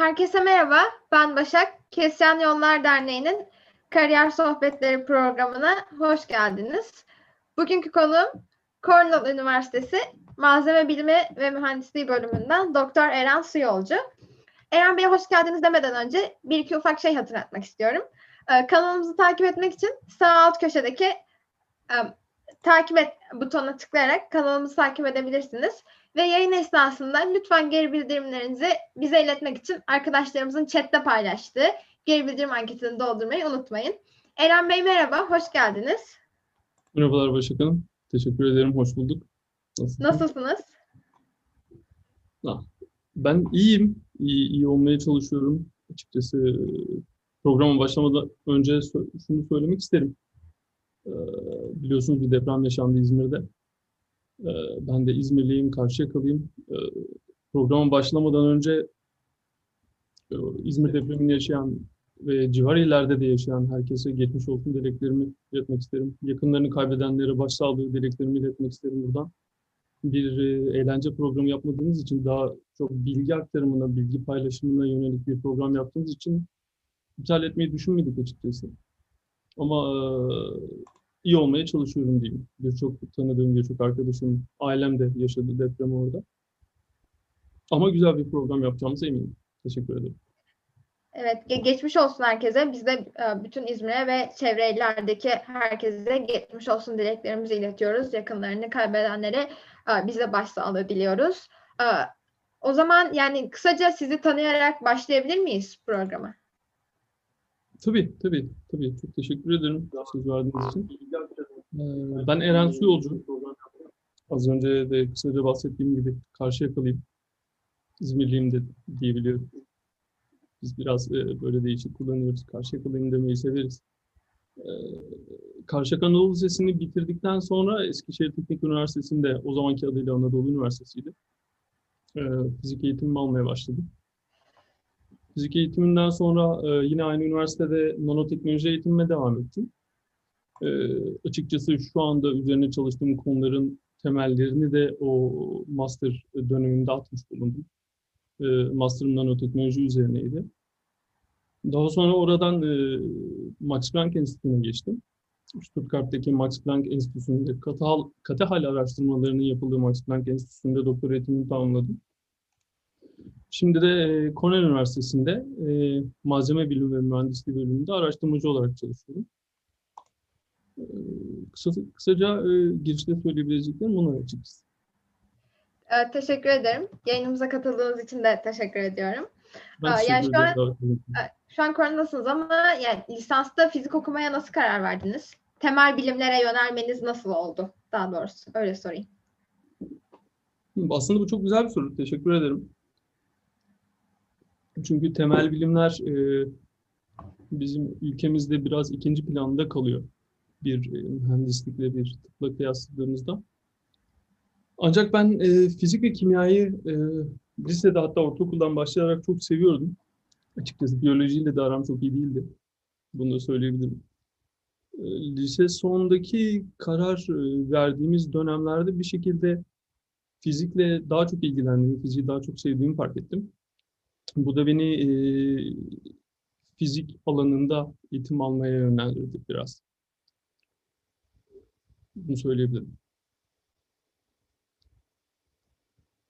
Herkese merhaba, ben Başak. Kesyan Yollar Derneği'nin Kariyer Sohbetleri programına hoş geldiniz. Bugünkü konuğum Cornell Üniversitesi Malzeme Bilimi ve Mühendisliği bölümünden Doktor Eren Suyolcu. Eren Bey'e hoş geldiniz demeden önce bir iki ufak şey hatırlatmak istiyorum. Ee, kanalımızı takip etmek için sağ alt köşedeki e, takip et butonuna tıklayarak kanalımızı takip edebilirsiniz. Ve yayın esnasında lütfen geri bildirimlerinizi bize iletmek için arkadaşlarımızın chatte paylaştığı geri bildirim anketini doldurmayı unutmayın. Eren Bey merhaba, hoş geldiniz. Merhabalar Başak Hanım. Teşekkür ederim, hoş bulduk. Nasılsınız? Nasılsınız? Ben iyiyim, iyi, iyi olmaya çalışıyorum. Açıkçası e, programa başlamadan önce şunu söylemek isterim. Ee, Biliyorsunuz bir deprem yaşandı İzmir'de. Ee, Ben de İzmirliyim, Karşıyakalıyım. Ee, Programa başlamadan önce e, İzmir depremini yaşayan ve civar illerde de yaşayan herkese geçmiş olsun dileklerimi iletmek isterim. Yakınlarını kaybedenlere başsağlığı dileklerimi iletmek isterim buradan. Bir e, eğlence programı yapmadığınız için daha çok bilgi aktarımına, bilgi paylaşımına yönelik bir program yaptığınız için iptal etmeyi düşünmedik açıkçası. Ama e, iyi olmaya çalışıyorum diyeyim. Birçok tanıdığım, birçok arkadaşım, ailem de yaşadı depremi orada. Ama güzel bir program yapacağımıza eminim. Teşekkür ederim. Evet, ge- geçmiş olsun herkese. Biz de e, bütün İzmir'e ve çevre illerdeki herkese geçmiş olsun dileklerimizi iletiyoruz. Yakınlarını kaybedenlere e, biz de başsağlığı diliyoruz. E, O zaman yani kısaca sizi tanıyarak başlayabilir miyiz programa? Tabii, tabii, tabii. Çok teşekkür ederim söz verdiğiniz için. Ben Eren Suyolcu. Az önce de kısaca bahsettiğim gibi Karşıyakalıyım. İzmirliyim de diyebiliyorum. Biz biraz e, böyle değişik kullanıyoruz. Karşıyakalıyım demeyi severiz. Ee, Karşıyaka Anadolu Lisesi'ni bitirdikten sonra Eskişehir Teknik Üniversitesi'nde o zamanki adıyla Anadolu Üniversitesi'ydi. Ee, Fizik eğitimimi almaya başladım. Fizik eğitiminden sonra e, yine aynı üniversitede nanoteknoloji eğitimime devam ettim. E, açıkçası şu anda üzerine çalıştığım konuların temellerini de o master döneminde atmış bulundum. E, master'ım nanoteknoloji üzerineydi. Daha sonra oradan e, Max Planck Enstitüsü'ne geçtim. Stuttgart'taki Max Planck Enstitüsü'nde katı hal, katı hal araştırmalarının yapıldığı Max Planck Enstitüsü'nde doktora eğitimimi tamamladım. Şimdi de e, Cornell Üniversitesi'nde e, malzeme bilimi ve mühendisliği bölümünde araştırmacı olarak çalışıyorum. E, kısa, kısaca e, girişte söyleyebileceklerim bunlar açıkçası. E, Teşekkür ederim. Yayınımıza katıldığınız için de teşekkür ediyorum. Ben teşekkür yani şu an- için. Şu an koronadasınız ama yani lisansta fizik okumaya nasıl karar verdiniz? Temel bilimlere yönelmeniz nasıl oldu? Daha doğrusu öyle sorayım. Aslında bu çok güzel bir soru. Teşekkür ederim. Çünkü temel bilimler e, bizim ülkemizde biraz ikinci planda kalıyor. Bir e, mühendislikle bir tıpla kıyasladığımızda. Ancak ben e, fizik ve kimyayı e, lisede hatta ortaokuldan başlayarak çok seviyordum. Açıkçası biyolojiyle de aram çok iyi değildi. Bunu da söyleyebilirim. E, lise sonundaki karar e, verdiğimiz dönemlerde bir şekilde fizikle daha çok ilgilendiğimi, fiziği daha çok sevdiğimi fark ettim. Bu da beni e, fizik alanında eğitim almaya yönlendirdi biraz. Bunu söyleyebilirim.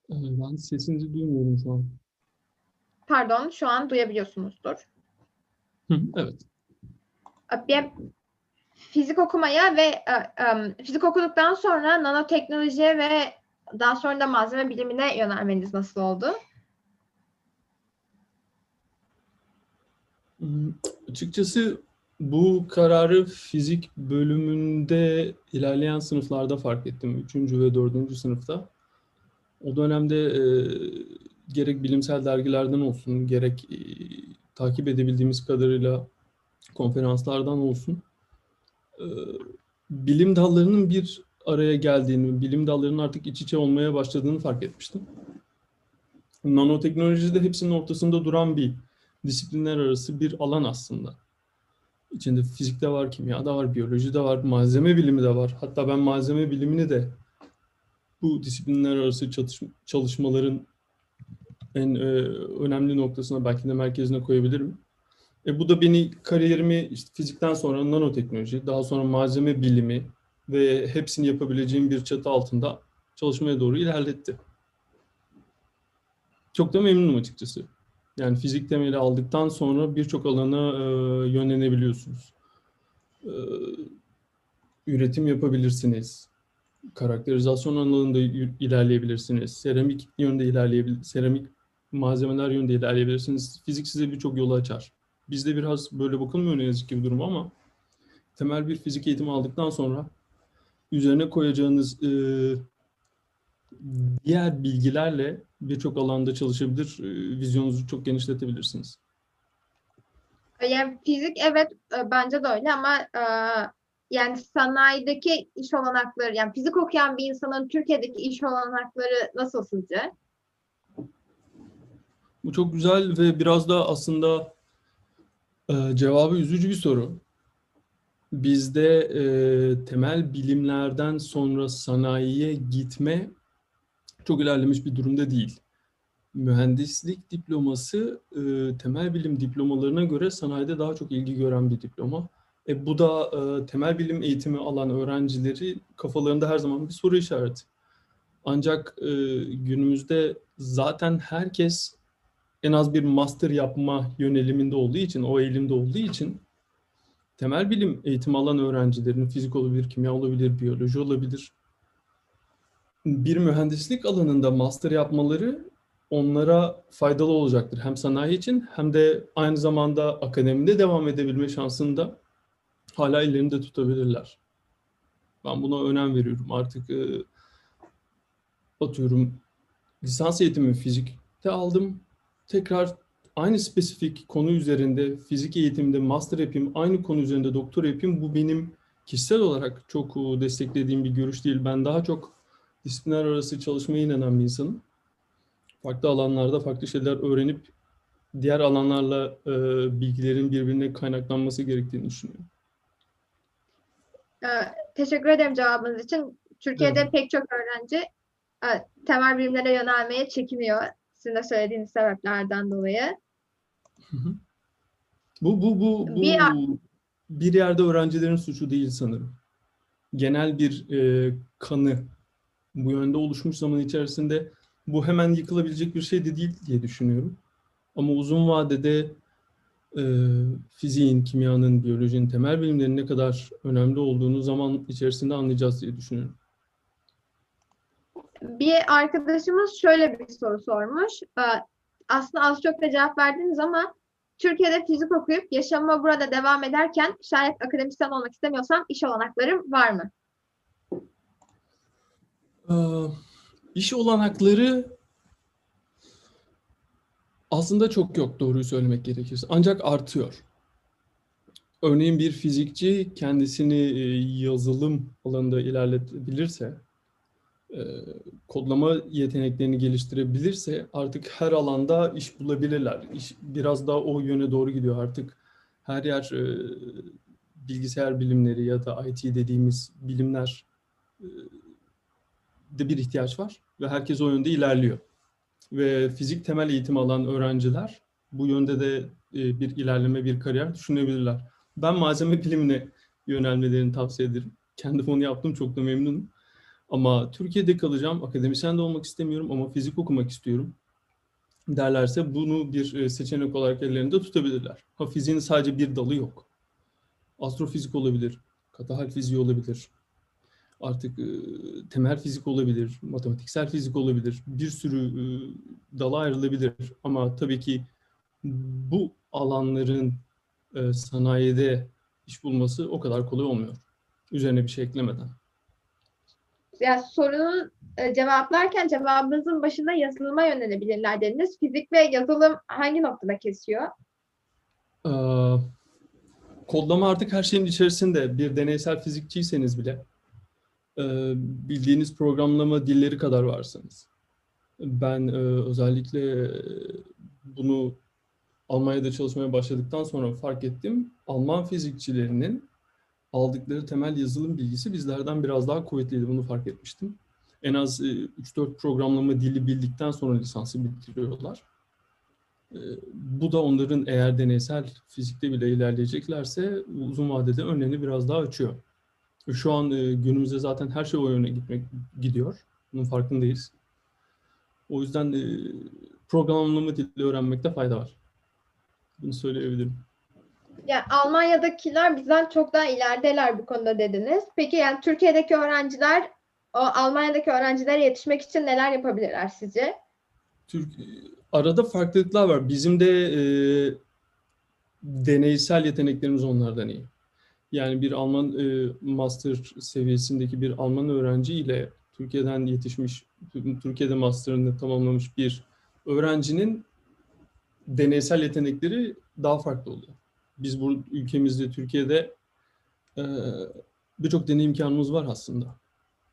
E, ben sesinizi duymuyorum şu an. Pardon, şu an duyabiliyorsunuzdur. Hı, evet. Bir fizik okumaya ve e, em, fizik okuduktan sonra nanoteknolojiye ve daha sonra da malzeme bilimine yönelmeniz nasıl oldu? Hmm, Açıkçası bu kararı fizik bölümünde ilerleyen sınıflarda fark ettim. Üçüncü ve dördüncü sınıfta. O dönemde e, gerek bilimsel dergilerden olsun, gerek e, takip edebildiğimiz kadarıyla konferanslardan olsun. e, bilim dallarının bir araya geldiğini, bilim dallarının artık iç içe olmaya başladığını fark etmiştim. Nanoteknoloji de hepsinin ortasında duran bir disiplinler arası bir alan aslında. İçinde fizik de var, kimya da var, biyoloji de var, malzeme bilimi de var. Hatta ben malzeme bilimini de bu disiplinler arası çatış- çalışmaların en e, önemli noktasına belki de merkezine koyabilirim. E, bu da beni kariyerimi işte fizikten sonra nanoteknoloji, daha sonra malzeme bilimi ve hepsini yapabileceğim bir çatı altında çalışmaya doğru ilerletti. Çok da memnunum açıkçası. Yani fizik temeli aldıktan sonra birçok alana e, yönlenebiliyorsunuz. E, üretim yapabilirsiniz. Karakterizasyon alanında ilerleyebilirsiniz. Seramik yönde ilerleyebilirsiniz. Seramik malzemeler yönde ilerleyebilirsiniz. Fizik size birçok yolu açar. Bizde biraz böyle bakılmıyor ne yazık ki bu durum ama temel bir fizik eğitimi aldıktan sonra üzerine koyacağınız e, diğer bilgilerle birçok alanda çalışabilir, e, vizyonunuzu çok genişletebilirsiniz. Yani fizik evet e, bence de öyle ama e, yani sanayideki iş olanakları yani fizik okuyan bir insanın Türkiye'deki iş olanakları nasıl sizce? Bu çok güzel ve biraz da aslında e, cevabı üzücü bir soru. Bizde e, temel bilimlerden sonra sanayiye gitme çok ilerlemiş bir durumda değil. Mühendislik diploması e, temel bilim diplomalarına göre sanayide daha çok ilgi gören bir diploma. E, bu da e, temel bilim eğitimi alan öğrencileri kafalarında her zaman bir soru işareti. Ancak e, günümüzde zaten herkes en az bir master yapma yöneliminde olduğu için, o eğilimde olduğu için temel bilim eğitimi alan öğrencilerin fizik olabilir, kimya olabilir, biyoloji olabilir. Bir mühendislik alanında master yapmaları onlara faydalı olacaktır. Hem sanayi için hem de aynı zamanda akademide devam edebilme şansını da hala ellerinde tutabilirler. Ben buna önem veriyorum. Artık e, atıyorum lisans eğitimi fizikte aldım tekrar aynı spesifik konu üzerinde fizik eğitimde master yapayım, aynı konu üzerinde doktor yapayım. Bu benim kişisel olarak çok desteklediğim bir görüş değil. Ben daha çok disiplinler arası çalışmaya inanan bir insanım. Farklı alanlarda farklı şeyler öğrenip diğer alanlarla e, bilgilerin birbirine kaynaklanması gerektiğini düşünüyorum. E, teşekkür ederim cevabınız için. Türkiye'de Evet. pek çok öğrenci e, temel bilimlere yönelmeye çekiniyor. Sizin de söylediğiniz sebeplerden dolayı. Hı hı. Bu bu bu bu Bir- bir yerde öğrencilerin suçu değil sanırım. Genel bir e, kanı bu yönde oluşmuş zaman içerisinde bu hemen yıkılabilecek bir şey de değil diye düşünüyorum. Ama uzun vadede e, fiziğin, kimyanın, biyolojinin, temel bilimlerin ne kadar önemli olduğunu zaman içerisinde anlayacağız diye düşünüyorum. Bir arkadaşımız şöyle bir soru sormuş. E, Aslında az çok da cevap verdiniz ama Türkiye'de fizik okuyup yaşamıma burada devam ederken şayet akademisyen olmak istemiyorsam iş olanaklarım var mı? Ee, iş olanakları aslında çok yok doğruyu söylemek gerekirse. Ancak artıyor. Örneğin bir fizikçi kendisini e, yazılım alanında ilerletebilirse, e, kodlama yeteneklerini geliştirebilirse artık her alanda iş bulabilirler. İş biraz daha o yöne doğru gidiyor artık. Her yer e, bilgisayar bilimleri ya da IT dediğimiz bilimler de bir ihtiyaç var ve herkes o yönde ilerliyor. Ve fizik temel eğitim alan öğrenciler bu yönde de e, bir ilerleme, bir kariyer düşünebilirler. Ben malzeme bilimine yönelmelerini tavsiye ederim. Kendim onu yaptım, çok da memnunum. Ama Türkiye'de kalacağım, akademisyen de olmak istemiyorum ama fizik okumak istiyorum derlerse bunu bir e, seçenek olarak ellerinde tutabilirler. Ha fiziğin sadece bir dalı yok. Astrofizik olabilir, katı hal fiziği olabilir, artık e, temel fizik olabilir, matematiksel fizik olabilir, bir sürü e, dala ayrılabilir. Ama tabii ki bu alanların e, sanayide iş bulması o kadar kolay olmuyor. Üzerine bir şey eklemeden. Yani sorunun e, cevaplarken cevabınızın başında yazılıma yönelebilirler dediniz. Fizik ve yazılım hangi noktada kesiyor? Ee, kodlama artık her şeyin içerisinde. Bir deneysel fizikçiyseniz bile bildiğiniz programlama dilleri kadar varsınız. Ben e, özellikle e, bunu Almanya'da çalışmaya başladıktan sonra fark ettim. Alman fizikçilerinin aldıkları temel yazılım bilgisi bizlerden biraz daha kuvvetliydi. Bunu fark etmiştim. En az e, 3-4 programlama dili bildikten sonra lisansı bitiriyorlar. E, Bu da onların eğer deneysel fizikte bile ilerleyeceklerse uzun vadede önlerini biraz daha açıyor. Şu an e, günümüzde zaten her şey o yöne gitmek gidiyor. Bunun farkındayız. O yüzden e, programlama dili öğrenmekte fayda var. Bunu söyleyebilirim. Yani Almanya'dakiler bizden çok daha ilerideler bu konuda dediniz. Peki yani Türkiye'deki öğrenciler o Almanya'daki öğrencilere yetişmek için neler yapabilirler sizce? Türk arada farklılıklar var. Bizim de e, deneysel yeteneklerimiz onlardan iyi. Yani bir Alman e, master seviyesindeki bir Alman öğrenci ile Türkiye'den yetişmiş, Türkiye'de master'ını tamamlamış bir öğrencinin deneysel yetenekleri daha farklı oluyor. Biz bu ülkemizde, Türkiye'de e, birçok deney imkanımız var aslında.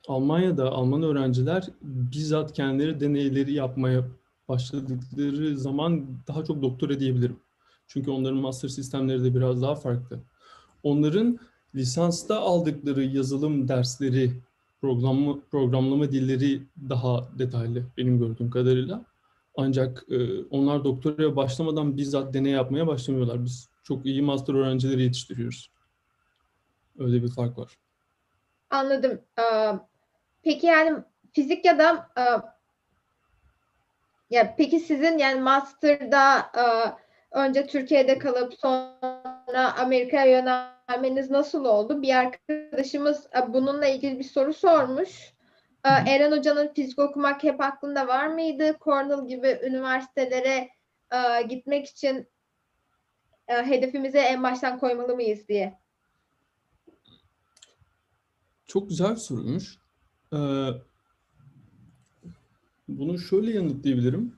Almanya'da Alman öğrenciler bizzat kendileri deneyleri yapmaya başladıkları zaman daha çok doktora diyebilirim. Çünkü onların master sistemleri de biraz daha farklı. Onların lisansta aldıkları yazılım dersleri, programlama, programlama dilleri daha detaylı benim gördüğüm kadarıyla. Ancak e, onlar doktoraya başlamadan bizzat deney yapmaya başlamıyorlar. Biz çok iyi master öğrencileri yetiştiriyoruz. Öyle bir fark var. Anladım. Peki yani fizik ya da ya peki sizin yani master'da önce Türkiye'de kalıp sonra Amerika'ya yönelmeniz nasıl oldu? Bir arkadaşımız e, bununla ilgili bir soru sormuş. E, Eren Hoca'nın fizik okumak hep aklında var mıydı? Cornell gibi üniversitelere e, gitmek için hedefimize en baştan koymalı mıyız diye. Çok güzel bir soruymuş. Bunu şöyle yanıtlayabilirim.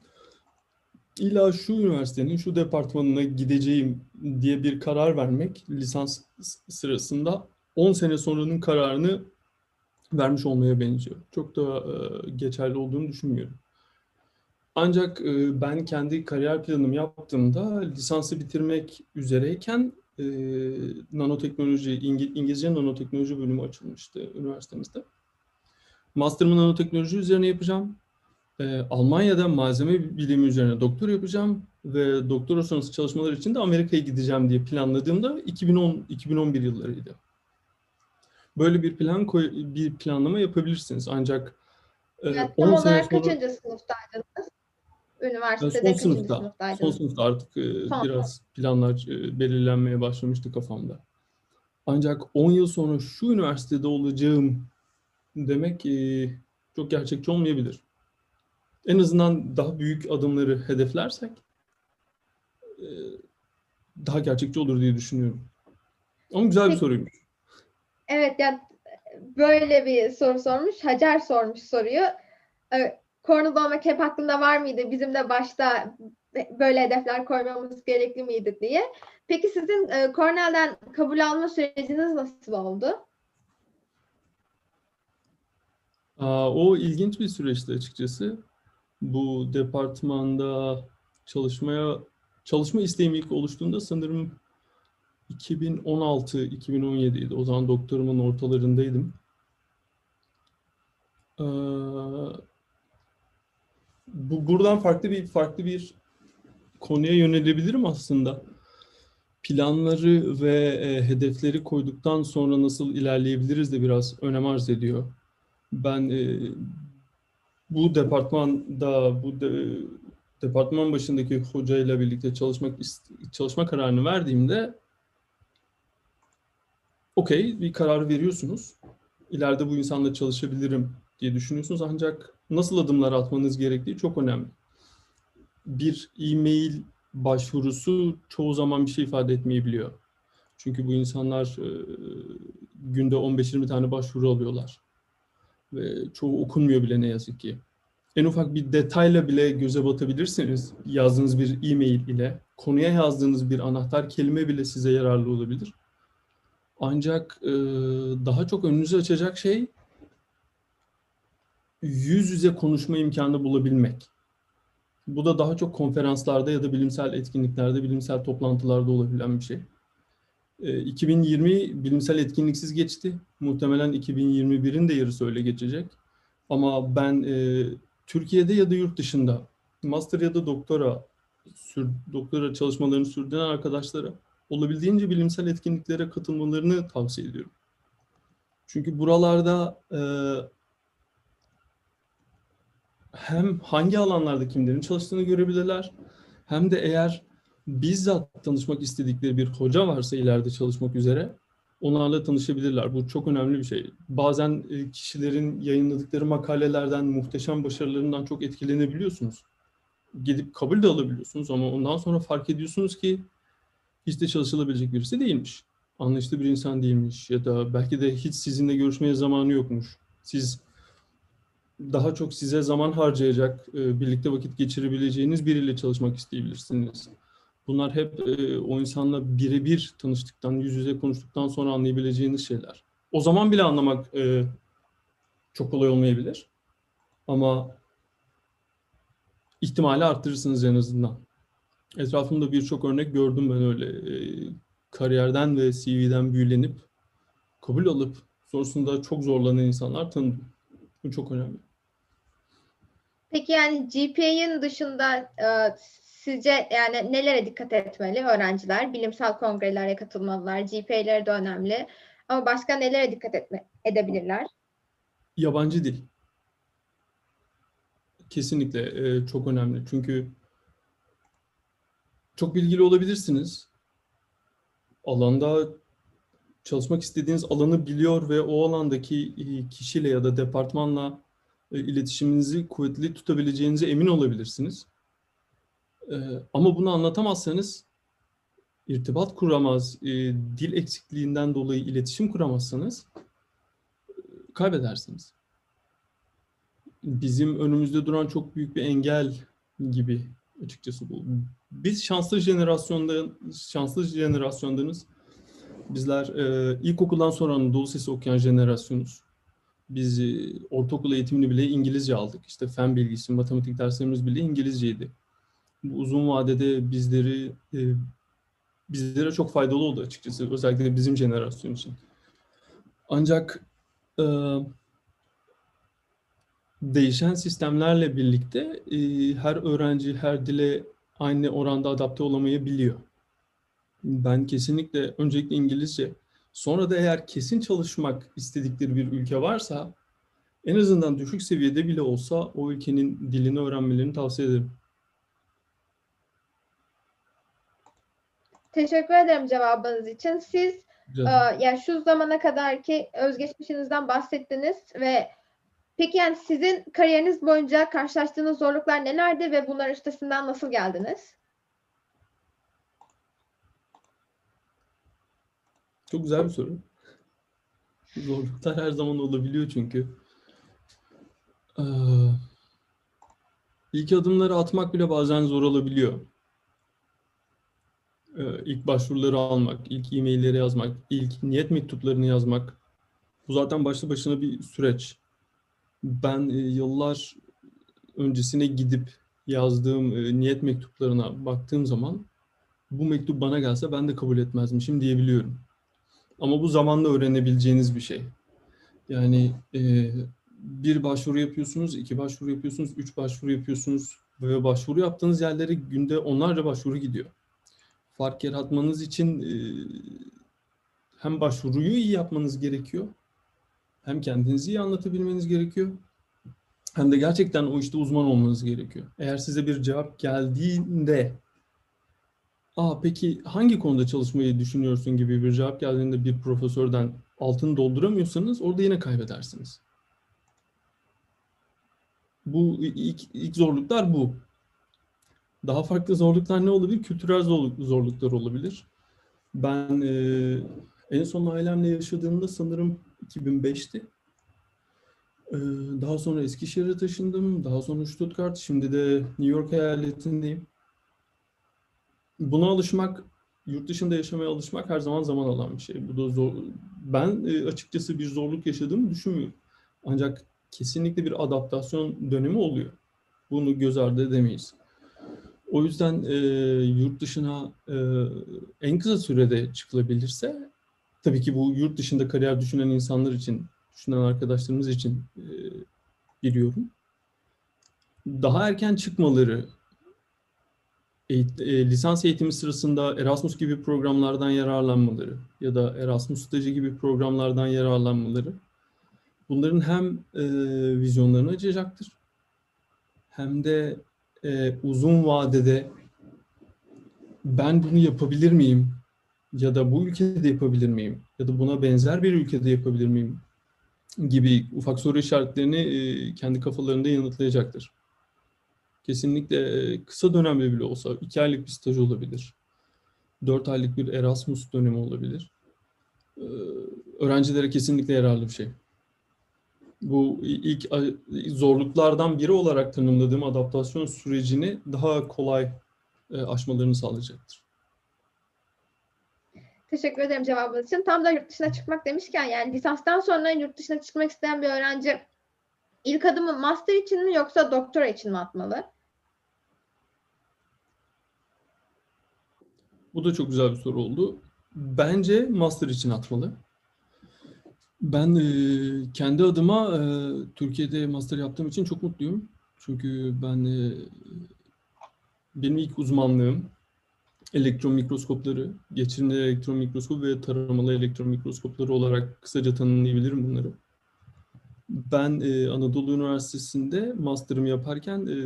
İlla şu üniversitenin şu departmanına gideceğim diye bir karar vermek lisans sırasında 10 sene sonranın kararını vermiş olmaya benziyor. Çok da e, geçerli olduğunu düşünmüyorum. Ancak e, ben kendi kariyer planımı yaptığımda lisansı bitirmek üzereyken e, nanoteknoloji, İngil İngilizce nanoteknoloji bölümü açılmıştı üniversitemizde. Master'ımı nanoteknoloji üzerine yapacağım. E, Almanya'da malzeme bilimi üzerine doktor yapacağım ve doktora sonrası çalışmalar için de Amerika'ya gideceğim diye planladığımda 2010-2011 yıllarıydı. Böyle bir plan koy, bir planlama yapabilirsiniz. Ancak e, 10 tam olarak sonra kaçıncı sınıftaydınız? Üniversitede son kaçıncı sınıfta, sınıftaydınız? son sınıfta artık e, Son biraz planlar e, belirlenmeye başlamıştı kafamda. Ancak 10 yıl sonra şu üniversitede olacağım demek çok gerçekçi olmayabilir. En azından daha büyük adımları hedeflersek e, daha gerçekçi olur diye düşünüyorum. Ama güzel bir soruymuş. Evet yani böyle bir soru sormuş. Hacer sormuş soruyu. Ee, Cornell olmak hep aklında var mıydı? Bizim de başta böyle hedefler koymamız gerekli miydi diye. Peki sizin e, Cornell'den kabul alma süreciniz nasıl oldu? Aa, o ilginç bir süreçti açıkçası. Bu departmanda çalışmaya çalışma isteğim ilk oluştuğunda sanırım 2016-2017 idi. O zaman doktorumun ortalarındaydım. Ee, bu buradan farklı bir farklı bir konuya yönelebilirim aslında. Planları ve e, hedefleri koyduktan sonra nasıl ilerleyebiliriz de biraz önem arz ediyor. Ben e, bu departmanda bu de, departman başındaki hocayla birlikte çalışmak çalışma kararını verdiğimde okey bir karar veriyorsunuz. İleride bu insanla çalışabilirim diye düşünüyorsunuz ancak nasıl adımlar atmanız gerektiği çok önemli. Bir e-mail başvurusu çoğu zaman bir şey ifade etmeyebiliyor. Çünkü bu insanlar e, günde 15-20 tane başvuru alıyorlar. Ve çoğu okunmuyor bile ne yazık ki. En ufak bir detayla bile göze batabilirsiniz yazdığınız bir e-mail ile. Konuya yazdığınız bir anahtar kelime bile size yararlı olabilir. Ancak e, daha çok önünüzü açacak şey yüz yüze konuşma imkanı bulabilmek. Bu da daha çok konferanslarda ya da bilimsel etkinliklerde, bilimsel toplantılarda olabilen bir şey. E, 2020 bilimsel etkinliksiz geçti. Muhtemelen 2021'in de yarısı öyle geçecek. Ama ben e, Türkiye'de ya da yurt dışında master ya da doktora sür, doktora çalışmalarını sürdüren arkadaşlara olabildiğince bilimsel etkinliklere katılmalarını tavsiye ediyorum. Çünkü buralarda e, hem hangi alanlarda kimlerin çalıştığını görebilirler, hem de eğer bizzat tanışmak istedikleri bir hoca varsa ileride çalışmak üzere onlarla tanışabilirler. Bu çok önemli bir şey. Bazen e, kişilerin yayınladıkları makalelerden, muhteşem başarılarından çok etkilenebiliyorsunuz. Gidip kabul de alabiliyorsunuz ama ondan sonra fark ediyorsunuz ki hiç de çalışılabilecek birisi değilmiş. Anlayışlı bir insan değilmiş ya da belki de hiç sizinle görüşmeye zamanı yokmuş. Siz daha çok size zaman harcayacak, e, birlikte vakit geçirebileceğiniz biriyle çalışmak isteyebilirsiniz. Bunlar hep e, o insanla birebir tanıştıktan, yüz yüze konuştuktan sonra anlayabileceğiniz şeyler. O zaman bile anlamak e, çok kolay olmayabilir. Ama ihtimali arttırırsınız en azından. Etrafımda birçok örnek gördüm ben öyle. E, kariyerden ve CV'den büyülenip kabul alıp sonrasında çok zorlanan insanlar tanıdım. Bu çok önemli. Peki yani GPA'nın dışında e, sizce yani nelere dikkat etmeli öğrenciler? Bilimsel kongrelere katılmalılar, GPA'leri de önemli. Ama başka nelere dikkat etme, edebilirler? Yabancı dil. Kesinlikle e, çok önemli. Çünkü çok bilgili olabilirsiniz. Alanda çalışmak istediğiniz alanı biliyor ve o alandaki e, kişiyle ya da departmanla e, iletişiminizi kuvvetli tutabileceğinize emin olabilirsiniz. E, ama bunu anlatamazsanız irtibat kuramaz, dil eksikliğinden dolayı iletişim kuramazsanız kaybedersiniz. Bizim önümüzde duran çok büyük bir engel gibi açıkçası bu. Biz şanslı jenerasyonda şanslı jenerasyondanız. Bizler e, ilkokuldan sonra Anadolu Sesi okuyan jenerasyonuz. Biz e, ortaokul eğitimini bile İngilizce aldık. İşte fen bilgisi, matematik derslerimiz bile İngilizceydi. Bu uzun vadede bizleri e, bizlere çok faydalı oldu açıkçası. Özellikle bizim jenerasyon için. Ancak e, değişen sistemlerle birlikte e, her öğrenci her dile aynı oranda adapte olamayabiliyor. Ben kesinlikle öncelikle İngilizce, sonra da eğer kesin çalışmak istedikleri bir ülke varsa en azından düşük seviyede bile olsa o ülkenin dilini öğrenmelerini tavsiye ederim. Teşekkür ederim cevabınız için. Siz e, yani şu zamana kadar ki özgeçmişinizden bahsettiniz ve peki yani sizin kariyeriniz boyunca karşılaştığınız zorluklar nelerdi ve bunların üstesinden nasıl geldiniz? Çok güzel bir soru. Zorluklar her zaman olabiliyor çünkü. Ee, ilk adımları atmak bile bazen zor olabiliyor. Ee, ilk başvuruları almak, ilk e-mailleri yazmak, ilk niyet mektuplarını yazmak. Bu zaten başlı başına bir süreç. Ben e, yıllar öncesine gidip yazdığım e, niyet mektuplarına baktığım zaman bu mektup bana gelse ben de kabul etmezmişim diyebiliyorum. Ama bu zamanla öğrenebileceğiniz bir şey. Yani e, bir başvuru yapıyorsunuz, iki başvuru yapıyorsunuz, üç başvuru yapıyorsunuz ve başvuru yaptığınız yerlere günde onlarca başvuru gidiyor. Fark yaratmanız için e, hem başvuruyu iyi yapmanız gerekiyor, hem kendinizi iyi anlatabilmeniz gerekiyor, hem de gerçekten o işte uzman olmanız gerekiyor. Eğer size bir cevap geldiğinde Aa, peki hangi konuda çalışmayı düşünüyorsun gibi bir cevap geldiğinde bir profesörden altını dolduramıyorsanız orada yine kaybedersiniz. Bu ilk, ilk zorluklar bu. Daha farklı zorluklar ne olabilir? Kültürel zorluklar olabilir. Ben e, en son ailemle yaşadığımda sanırım 2005'ti. E, daha sonra Eskişehir'e taşındım. Daha sonra Stuttgart. Şimdi de New York eyaletindeyim buna alışmak yurt dışında yaşamaya alışmak her zaman zaman alan bir şey. Bu da zor. Ben e, açıkçası bir zorluk yaşadığımı düşünmüyorum. Ancak kesinlikle bir adaptasyon dönemi oluyor. Bunu göz ardı edemeyiz. O yüzden e, yurt dışına e, en kısa sürede çıkılabilirse, tabii ki bu yurt dışında kariyer düşünen insanlar için, düşünen arkadaşlarımız için e, biliyorum. Daha erken çıkmaları, eğit- e, lisans eğitimi sırasında Erasmus gibi programlardan yararlanmaları ya da Erasmus stajı gibi programlardan yararlanmaları bunların hem e, vizyonlarını açacaktır hem de e, uzun vadede ben bunu yapabilir miyim ya da bu ülkede yapabilir miyim ya da buna benzer bir ülkede yapabilir miyim gibi ufak soru işaretlerini e, kendi kafalarında yanıtlayacaktır. Kesinlikle e, kısa dönemli bile olsa iki aylık bir staj olabilir. Dört aylık bir Erasmus dönemi olabilir. E, öğrencilere kesinlikle yararlı bir şey. Bu ilk zorluklardan biri olarak tanımladığım adaptasyon sürecini daha kolay e, aşmalarını sağlayacaktır. Teşekkür ederim cevabınız için. Tam da yurt dışına çıkmak demişken yani lisanstan sonra yurt dışına çıkmak isteyen bir öğrenci ilk adımı master için mi yoksa doktora için mi atmalı? Bu da çok güzel bir soru oldu. Bence master için atmalı. Ben e, kendi adıma e, Türkiye'de master yaptığım için çok mutluyum. Çünkü ben e, benim ilk uzmanlığım elektron mikroskopları, geçirimli elektron mikroskop ve taramalı elektron mikroskopları olarak kısaca tanımlayabilirim bunları. Ben e, Anadolu Üniversitesi'nde master'ımı yaparken e,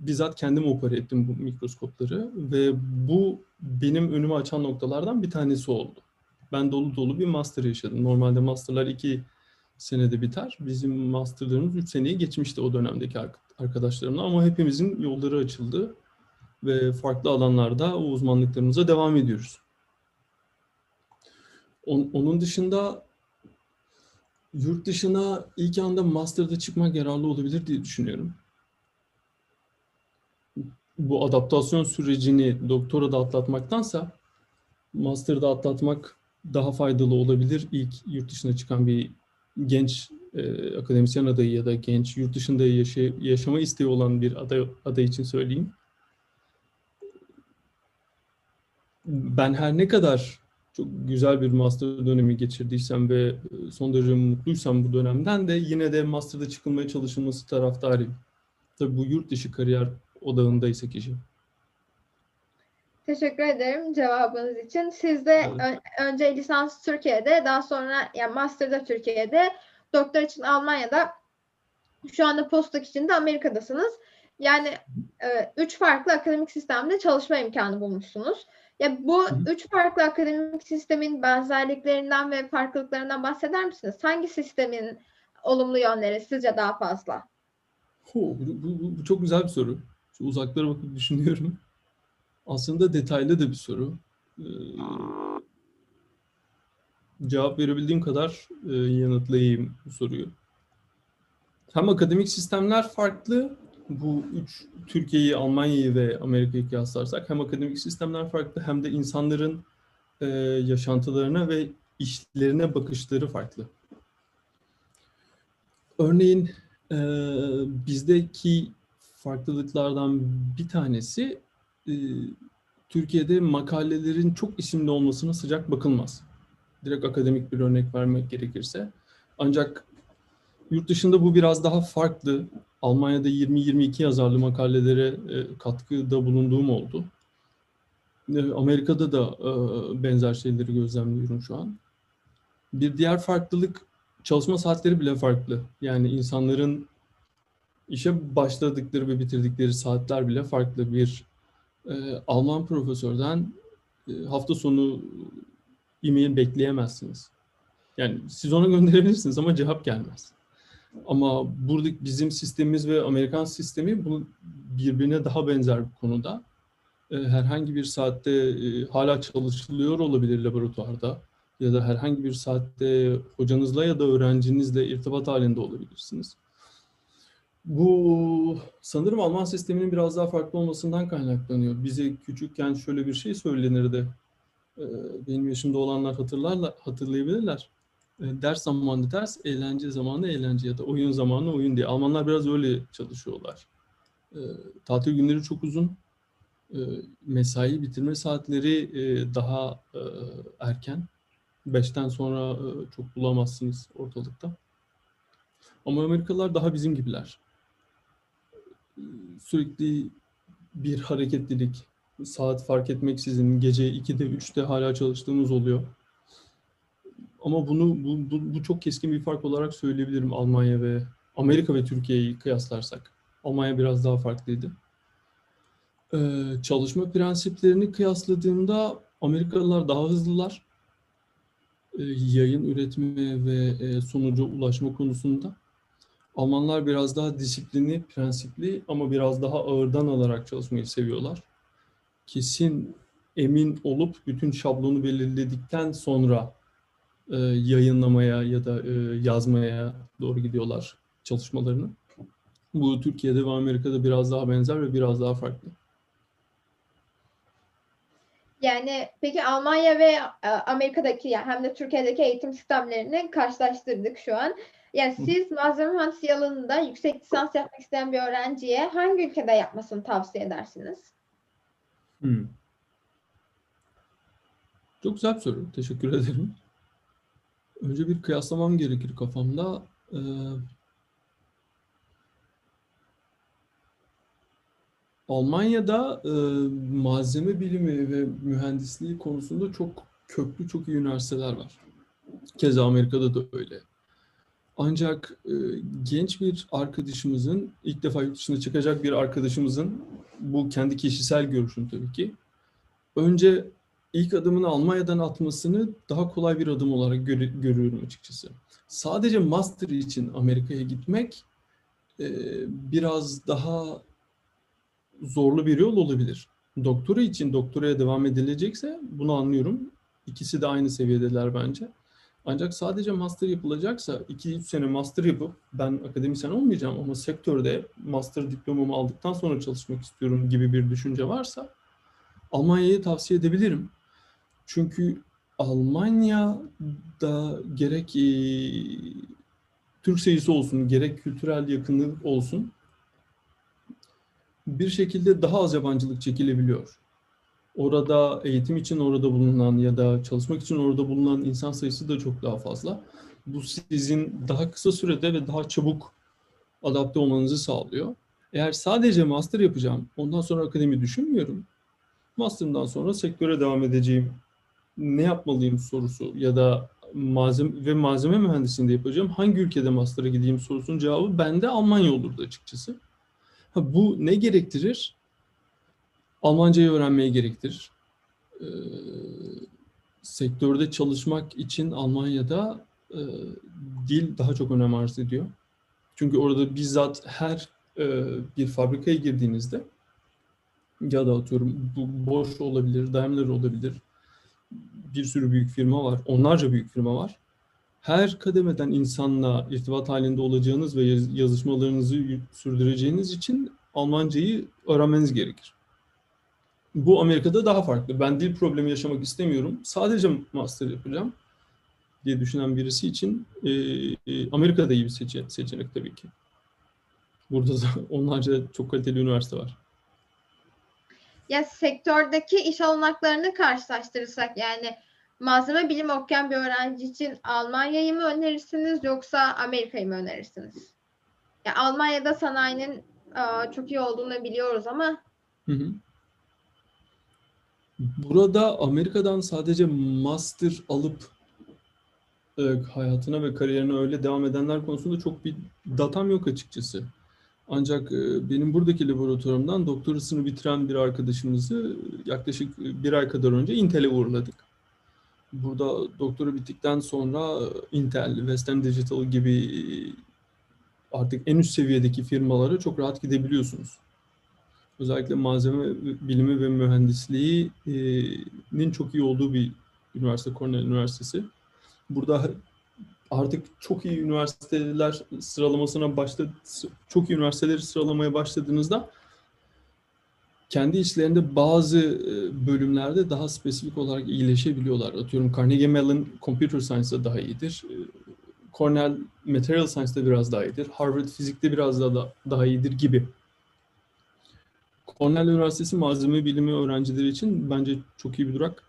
bizzat kendim opera ettim bu mikroskopları ve bu benim önümü açan noktalardan bir tanesi oldu. Ben dolu dolu bir master yaşadım. Normalde masterlar iki senede biter. Bizim masterlarımız üç seneyi geçmişti o dönemdeki ark- arkadaşlarımla ama hepimizin yolları açıldı ve farklı alanlarda o uzmanlıklarımıza devam ediyoruz. On- Onun dışında yurt dışına ilk anda master'da çıkmak yararlı olabilir diye düşünüyorum. Bu adaptasyon sürecini doktora da atlatmaktansa master'da atlatmak daha faydalı olabilir ilk yurt dışına çıkan bir genç e, akademisyen adayı ya da genç yurt dışında yaşay- yaşama isteği olan bir aday, aday için söyleyeyim. Ben her ne kadar çok güzel bir master dönemi geçirdiysem ve e, son derece mutluysam bu dönemden de yine de master'da çıkılmaya çalışılması taraftarıyım. Tabii bu yurt dışı kariyer odağındaysa kişi. Teşekkür ederim cevabınız için. Siz de Evet. ön- önce lisans Türkiye'de, daha sonra yani master'da Türkiye'de, doktor için Almanya'da, şu anda postdoc için de Amerika'dasınız. Yani e, üç farklı akademik sistemde çalışma imkanı bulmuşsunuz. Ya bu üç farklı akademik sistemin benzerliklerinden ve farklılıklarından bahseder misiniz? Hangi sistemin olumlu yönleri sizce daha fazla? Ho, bu, bu- bu- bu çok güzel bir soru. Şu uzaklara bakıp düşünüyorum. Aslında detaylı da bir soru. Ee, cevap verebildiğim kadar e, yanıtlayayım bu soruyu. Hem akademik sistemler farklı. Bu üç Türkiye'yi, Almanya'yı ve Amerika'yı kıyaslarsak hem akademik sistemler farklı hem de insanların e, yaşantılarına ve işlerine bakışları farklı. Örneğin e, bizdeki farklılıklardan bir tanesi e, Türkiye'de makalelerin çok isimli olmasına sıcak bakılmaz. Direkt akademik bir örnek vermek gerekirse. Ancak yurt dışında bu biraz daha farklı. Almanya'da 20-22 yazarlı makalelere e, katkıda bulunduğum oldu. E, Amerika'da da e, benzer şeyleri gözlemliyorum şu an. Bir diğer farklılık çalışma saatleri bile farklı. Yani insanların işe başladıkları ve bitirdikleri saatler bile farklı. Bir e, Alman profesörden e, hafta sonu e-mail bekleyemezsiniz. Yani siz ona gönderebilirsiniz ama cevap gelmez. Ama buradaki bizim sistemimiz ve Amerikan sistemi bunu birbirine daha benzer bir konuda. E, herhangi bir saatte e, hala çalışılıyor olabilir laboratuvarda ya da herhangi bir saatte hocanızla ya da öğrencinizle irtibat halinde olabilirsiniz. Bu sanırım Alman sisteminin biraz daha farklı olmasından kaynaklanıyor. Bize küçükken şöyle bir şey söylenirdi. e, benim yaşımda olanlar hatırlarlar, hatırlayabilirler. E, ders zamanı ders, eğlence zamanı eğlence ya da oyun zamanı oyun diye. Almanlar biraz öyle çalışıyorlar. E, tatil günleri çok uzun. Mesai bitirme saatleri e, daha e, erken. Beşten sonra e, çok bulamazsınız ortalıkta. Ama Amerikalılar daha bizim gibiler. Sürekli bir hareketlilik, saat fark etmeksizin gece 2'de 3'te hala çalıştığımız oluyor. Ama bunu bu, bu, bu çok keskin bir fark olarak söyleyebilirim Almanya ve Amerika ve Türkiye'yi kıyaslarsak. Almanya biraz daha farklıydı. Ee, çalışma prensiplerini kıyasladığımda Amerikalılar daha hızlılar. Ee, yayın üretme ve e, sonuca ulaşma konusunda. Almanlar biraz daha disiplinli, prensipli ama biraz daha ağırdan alarak çalışmayı seviyorlar. Kesin emin olup bütün şablonu belirledikten sonra e, yayınlamaya ya da e, yazmaya doğru gidiyorlar çalışmalarını. Bu Türkiye'de ve Amerika'da biraz daha benzer ve biraz daha farklı. Yani peki Almanya ve e, Amerika'daki yani hem de Türkiye'deki eğitim sistemlerini karşılaştırdık şu an. Yani siz malzeme mühendisliği alanında yüksek lisans yapmak isteyen bir öğrenciye hangi ülkede yapmasını tavsiye edersiniz? Hmm. Çok güzel bir soru. Teşekkür ederim. Önce bir kıyaslamam gerekir kafamda. Ee, Almanya'da e, malzeme bilimi ve mühendisliği konusunda çok köklü, çok iyi üniversiteler var. Keza Amerika'da da öyle. Ancak e, genç bir arkadaşımızın, ilk defa yurt dışına çıkacak bir arkadaşımızın, bu kendi kişisel görüşüm tabii ki, önce ilk adımını Almanya'dan atmasını daha kolay bir adım olarak gör- görüyorum açıkçası. Sadece master için Amerika'ya gitmek e, biraz daha zorlu bir yol olabilir. Doktora için doktoraya devam edilecekse bunu anlıyorum. İkisi de aynı seviyedeler bence. Ancak sadece master yapılacaksa 2-3 sene master yapıp ben akademisyen olmayacağım ama sektörde master diplomamı aldıktan sonra çalışmak istiyorum gibi bir düşünce varsa Almanya'yı tavsiye edebilirim. Çünkü Almanya'da gerek e, Türk sayısı olsun, gerek kültürel yakınlık olsun bir şekilde daha az yabancılık çekilebiliyor. Orada eğitim için orada bulunan ya da çalışmak için orada bulunan insan sayısı da çok daha fazla. Bu sizin daha kısa sürede ve daha çabuk adapte olmanızı sağlıyor. Eğer sadece master yapacağım, ondan sonra akademi düşünmüyorum. Master'dan sonra sektöre devam edeceğim. Ne yapmalıyım sorusu ya da malzeme ve malzeme mühendisliğinde yapacağım. Hangi ülkede master'a gideyim sorusunun cevabı bende Almanya olurdu açıkçası. Ha, bu ne gerektirir? Almancayı öğrenmeyi gerektirir. Ee, sektörde çalışmak için Almanya'da e, dil daha çok önem arz ediyor. Çünkü orada bizzat her e, bir fabrikaya girdiğinizde ya da atıyorum bu Bosch olabilir, Daimler olabilir. Bir sürü büyük firma var. Onlarca büyük firma var. Her kademeden insanla irtibat halinde olacağınız ve yaz- yazışmalarınızı sürdüreceğiniz için Almancayı öğrenmeniz gerekir. Bu Amerika'da daha farklı. Ben dil problemi yaşamak istemiyorum. Sadece master yapacağım diye düşünen birisi için e, e, Amerika'da iyi bir seçe- seçenek tabii ki. Burada da onlarca çok kaliteli üniversite var. Ya sektördeki iş olanaklarını karşılaştırırsak yani malzeme bilimi okuyan bir öğrenci için Almanya'yı mı önerirsiniz yoksa Amerika'yı mı önerirsiniz? Ya Almanya'da sanayinin aa, çok iyi olduğunu biliyoruz ama Hı hı. Burada Amerika'dan sadece master alıp e, hayatına ve kariyerine öyle devam edenler konusunda çok bir datam yok açıkçası. Ancak e, benim buradaki laboratuvarımdan doktorasını bitiren bir arkadaşımızı yaklaşık bir ay kadar önce Intel'e uğurladık. Burada doktora bittikten sonra e, Intel, Western Digital gibi e, artık en üst seviyedeki firmalara çok rahat gidebiliyorsunuz. Özellikle malzeme bilimi ve mühendisliğinin çok iyi olduğu bir üniversite, Cornell Üniversitesi. Burada artık çok iyi üniversiteler sıralamasına başladı, çok iyi üniversiteleri sıralamaya başladığınızda kendi içlerinde bazı e, bölümlerde daha spesifik olarak iyileşebiliyorlar. Atıyorum Carnegie Mellon Computer Science'da daha iyidir. E, Cornell Material Science'da biraz daha iyidir. Harvard Fizik'te biraz daha, daha iyidir gibi. Cornell Üniversitesi malzeme bilimi öğrencileri için bence çok iyi bir durak.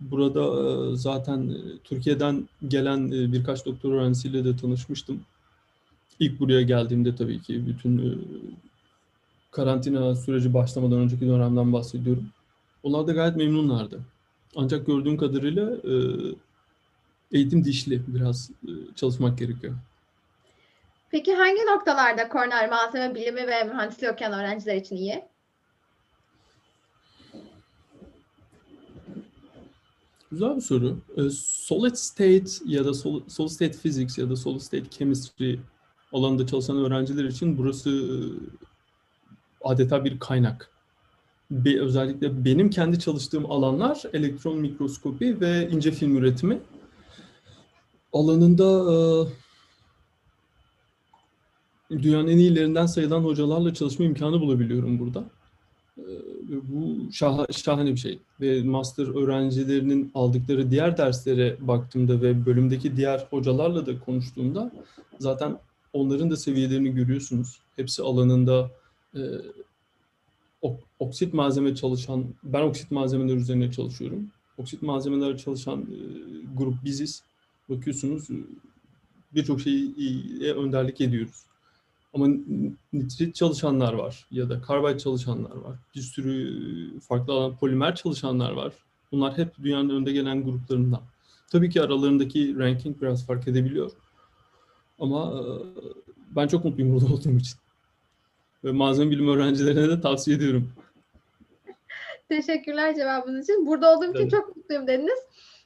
Burada e, zaten Türkiye'den gelen birkaç doktor öğrencisiyle de tanışmıştım. İlk buraya geldiğimde tabii ki bütün karantina süreci başlamadan önceki dönemden bahsediyorum. Onlar da gayet memnunlardı. Ancak gördüğüm kadarıyla eğitim dişli biraz çalışmak gerekiyor. Peki hangi noktalarda Cornell malzeme bilimi ve mühendisliği okuyan öğrenciler için iyi? Güzel bir soru. Solid state ya da solid state physics ya da solid state chemistry alanında çalışan öğrenciler için burası adeta bir kaynak. Bir, özellikle benim kendi çalıştığım alanlar elektron mikroskopi ve ince film üretimi. Alanında e, dünyanın en iyilerinden sayılan hocalarla çalışma imkanı bulabiliyorum burada. E, bu şah, şahane bir şey. Ve master öğrencilerinin aldıkları diğer derslere baktığımda ve bölümdeki diğer hocalarla da konuştuğumda zaten onların da seviyelerini görüyorsunuz. Hepsi alanında e, oksit malzeme çalışan, ben oksit malzemeler üzerine çalışıyorum. Oksit malzemeler çalışan e, grup biziz. Bakıyorsunuz e, birçok şeyi önderlik ediyoruz. Ama nitrit çalışanlar var ya da karbayt çalışanlar var. Bir sürü farklı alan polimer çalışanlar var. Bunlar hep dünyanın önde gelen gruplarından. Tabii ki aralarındaki ranking biraz fark edebiliyor. Ama e, ben çok mutluyum burada olduğum için. Ve malzeme bilim öğrencilerine de tavsiye ediyorum. Teşekkürler cevabınız için. Burada olduğum için çok mutluyum dediniz.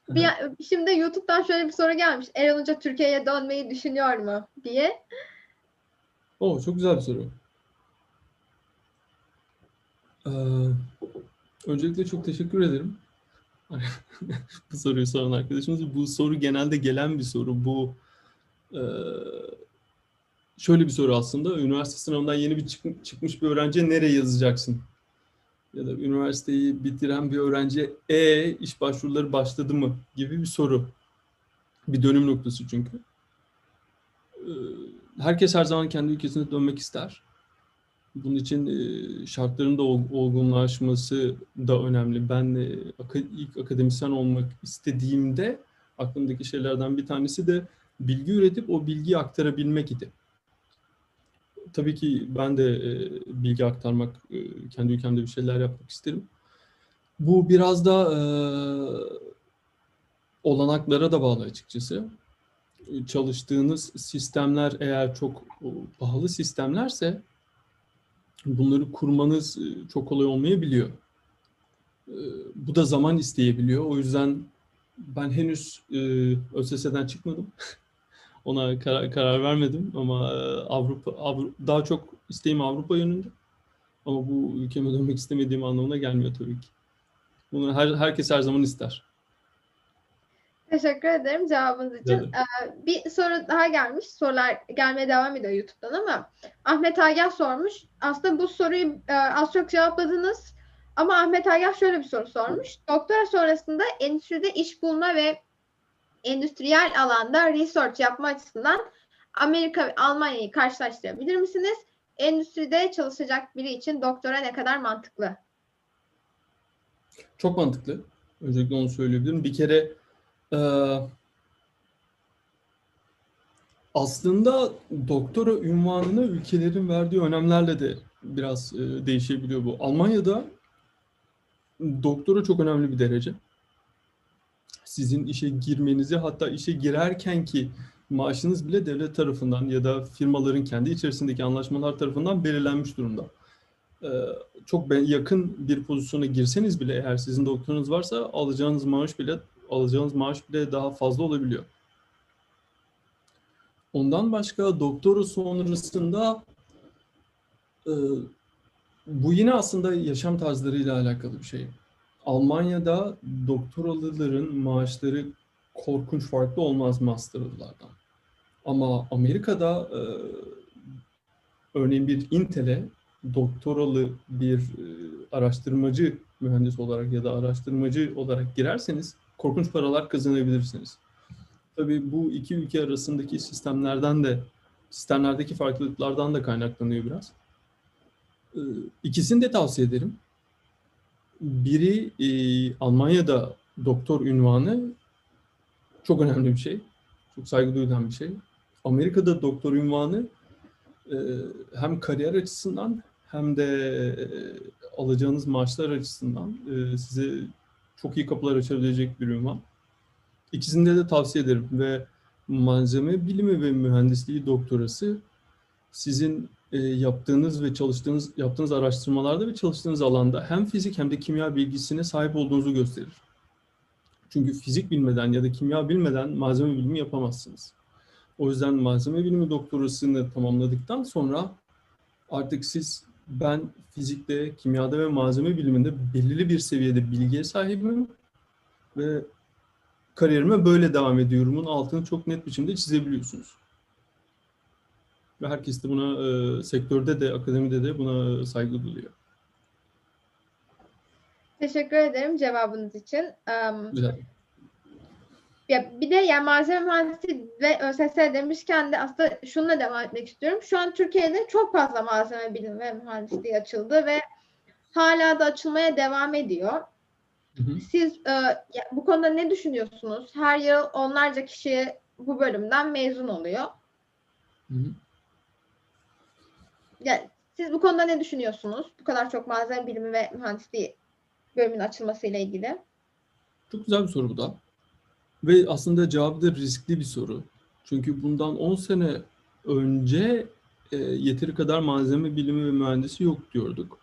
Bir, şimdi YouTube'dan şöyle bir soru gelmiş. Eren Hoca Türkiye'ye dönmeyi düşünüyor mu diye. Oo, çok güzel bir soru. Ee, öncelikle çok teşekkür ederim. bu soruyu soran arkadaşımız. Bu soru genelde gelen bir soru. Bu e, şöyle bir soru aslında. Üniversite sınavından yeni bir çık çıkmış bir öğrenciye nereye yazacaksın? Ya da üniversiteyi bitiren bir öğrenciye e iş başvuruları başladı mı gibi bir soru. Bir dönüm noktası çünkü. Herkes her zaman kendi ülkesine dönmek ister. Bunun için e, şartların da olgunlaşması da önemli. Ben ilk akademisyen olmak istediğimde aklımdaki şeylerden bir tanesi de bilgi üretip o bilgiyi aktarabilmek idi tabii ki ben de e, bilgi aktarmak, e, kendi ülkemde bir şeyler yapmak isterim. Bu biraz da e, olanaklara da bağlı açıkçası. Çalıştığınız sistemler eğer çok pahalı sistemlerse bunları kurmanız çok kolay olmayabiliyor. Bu da zaman isteyebiliyor. O yüzden ben henüz ÖSS'den çıkmadım. Ona karar, karar vermedim ama e, Avrupa, Avrupa daha çok isteğim Avrupa yönünde. Ama bu ülkeme dönmek istemediğim anlamına gelmiyor tabii ki. Bunu her, herkes her zaman ister. Teşekkür ederim cevabınız için. Ee, bir soru daha gelmiş. Sorular gelmeye devam ediyor YouTube'dan ama Ahmet Agah sormuş. Aslında bu soruyu e, az çok cevapladınız. Ama Ahmet Agah şöyle bir soru sormuş. Doktora sonrasında endüstride iş bulma ve endüstriyel alanda research yapma açısından Amerika ve Almanya'yı karşılaştırabilir misiniz? Endüstride çalışacak biri için doktora ne kadar mantıklı? Çok mantıklı. Öncelikle onu söyleyebilirim. Bir kere aslında doktora ünvanını ülkelerin verdiği önemlerle de biraz e, değişebiliyor bu. Almanya'da doktora çok önemli bir derece sizin işe girmenizi hatta işe girerken ki maaşınız bile devlet tarafından ya da firmaların kendi içerisindeki anlaşmalar tarafından belirlenmiş durumda. Ee, çok yakın bir pozisyona girseniz bile eğer sizin doktorunuz varsa alacağınız maaş bile alacağınız maaş bile daha fazla olabiliyor. Ondan başka doktora sonrasında e, bu yine aslında yaşam tarzlarıyla alakalı bir şey. Almanya'da doktoralıların maaşları korkunç farklı olmaz master'lardan. Ama Amerika'da e, örneğin bir Intel'e doktoralı bir e, araştırmacı mühendis olarak ya da araştırmacı olarak girerseniz korkunç paralar kazanabilirsiniz. Tabii bu iki ülke arasındaki sistemlerden de sistemlerdeki farklılıklardan da kaynaklanıyor biraz. Ee, İkisini de tavsiye ederim. Biri e, Almanya'da doktor ünvanı çok önemli bir şey. Çok saygı duyulan bir şey. Amerika'da doktor ünvanı e, hem kariyer açısından hem de e, alacağınız maaşlar açısından size çok iyi kapılar açabilecek bir ünvan. İkisinde de tavsiye ederim ve malzeme bilimi ve mühendisliği doktorası sizin e, yaptığınız ve çalıştığınız yaptığınız araştırmalarda ve çalıştığınız alanda hem fizik hem de kimya bilgisine sahip olduğunuzu gösterir. Çünkü fizik bilmeden ya da kimya bilmeden malzeme bilimi yapamazsınız. O yüzden malzeme bilimi doktorasını tamamladıktan sonra artık siz ben fizikte, kimyada ve malzeme biliminde belirli bir seviyede bilgiye sahibim ve kariyerime böyle devam ediyorumun altını çok net biçimde çizebiliyorsunuz. Ve herkes de buna e, sektörde de akademide de buna saygı duyuyor. Teşekkür ederim cevabınız için. Um, Güzel. Ya bir de yani malzeme mühendisi ve ÖSS demişken de aslında şununla devam etmek istiyorum. Şu an Türkiye'de çok fazla malzeme bilimi ve mühendisliği açıldı ve hala da açılmaya devam ediyor. Hı hı. Siz e, ya bu konuda ne düşünüyorsunuz? Her yıl onlarca kişi bu bölümden mezun oluyor. Hı hı. Yani siz bu konuda ne düşünüyorsunuz? Bu kadar çok malzeme bilimi ve mühendisliği bölümünün açılmasıyla ilgili. Çok güzel bir soru bu da. Ve aslında cevabı da riskli bir soru. Çünkü bundan 10 sene önce e, yeteri kadar malzeme bilimi ve mühendisi yok diyorduk.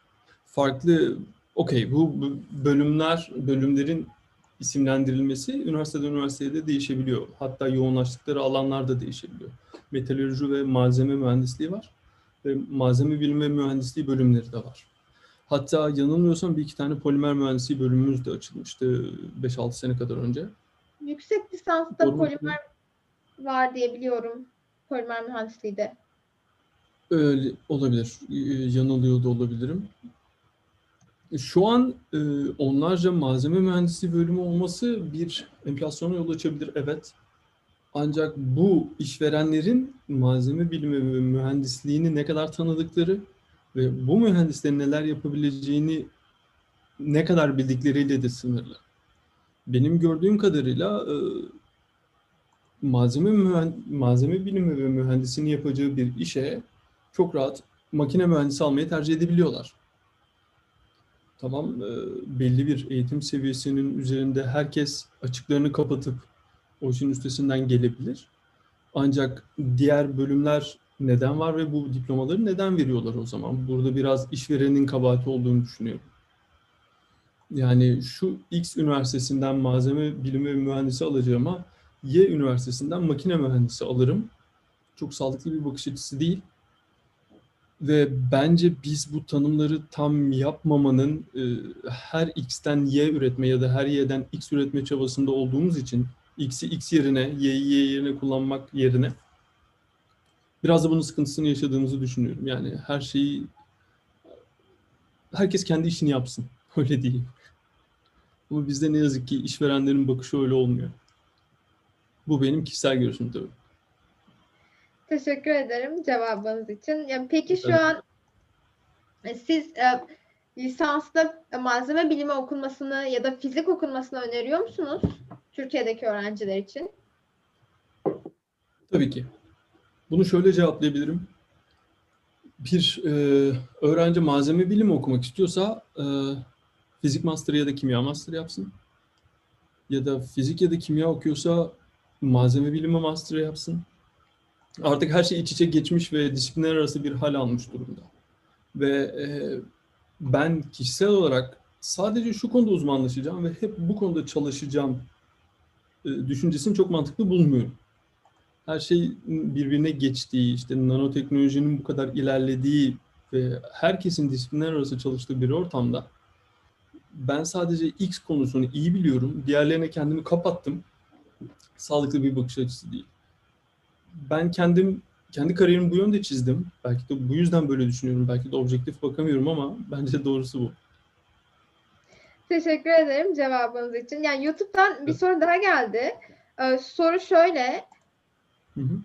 Farklı, okey bu bölümler, bölümlerin isimlendirilmesi üniversiteden üniversiteye de değişebiliyor. Hatta yoğunlaştıkları alanlar da değişebiliyor. Metalürji ve malzeme mühendisliği var. Ve malzeme bilimi ve mühendisliği bölümleri de var. Hatta yanılmıyorsam bir iki tane polimer mühendisliği bölümümüz de açılmıştı 5-6 sene kadar önce. Yüksek lisansta mu? polimer var diye biliyorum. Polimer mühendisliği de. Öyle olabilir. Ee, Yanılıyor da olabilirim. Şu an e, onlarca malzeme mühendisliği bölümü olması bir enflasyona yol açabilir, evet. Ancak bu işverenlerin malzeme bilimi ve mühendisliğini ne kadar tanıdıkları ve bu mühendislerin neler yapabileceğini ne kadar bildikleriyle de sınırlı. Benim gördüğüm kadarıyla e, malzeme mühen- malzeme bilimi ve mühendisinin yapacağı bir işe çok rahat makine mühendisi almayı tercih edebiliyorlar. Tamam, e, belli bir eğitim seviyesinin üzerinde herkes açıklarını kapatıp o işin üstesinden gelebilir. Ancak diğer bölümler neden var ve bu diplomaları neden veriyorlar o zaman? Burada biraz işverenin kabahati olduğunu düşünüyorum. Yani şu X üniversitesinden malzeme bilimi mühendisi alacağıma Y üniversitesinden makine mühendisi alırım. Çok sağlıklı bir bakış açısı değil. Ve bence biz bu tanımları tam yapmamanın e, her X'ten Y üretme ya da her Y'den X üretme çabasında olduğumuz için X'i X yerine, Y'yi Y yerine kullanmak yerine biraz da bunun sıkıntısını yaşadığımızı düşünüyorum. Yani her şeyi herkes kendi işini yapsın. Öyle değil. Ama bizde ne yazık ki işverenlerin bakışı öyle olmuyor. Bu benim kişisel görüşüm tabii. Teşekkür ederim cevabınız için. Ya peki şu Evet. an e, siz e, lisansta malzeme bilimi okunmasını ya da fizik okunmasını öneriyor musunuz Türkiye'deki öğrenciler için? Tabii ki. Bunu şöyle cevaplayabilirim. Bir e, öğrenci malzeme bilimi okumak istiyorsa e, fizik master ya da kimya master yapsın. Ya da fizik ya da kimya okuyorsa malzeme bilimi master yapsın. Artık her şey iç içe geçmiş ve disiplinler arası bir hal almış durumda. Ve e, ben kişisel olarak sadece şu konuda uzmanlaşacağım ve hep bu konuda çalışacağım e, düşüncesini çok mantıklı bulmuyorum her şey birbirine geçtiği, işte nanoteknolojinin bu kadar ilerlediği ve herkesin disiplinler arası çalıştığı bir ortamda ben sadece X konusunu iyi biliyorum, diğerlerine kendimi kapattım. Sağlıklı bir bakış açısı değil. Ben kendim kendi kariyerimi bu yönde çizdim. Belki de bu yüzden böyle düşünüyorum. Belki de objektif bakamıyorum ama bence doğrusu bu. Teşekkür ederim cevabınız için. Yani YouTube'dan bir soru daha geldi. Ee, soru şöyle. Hı hı.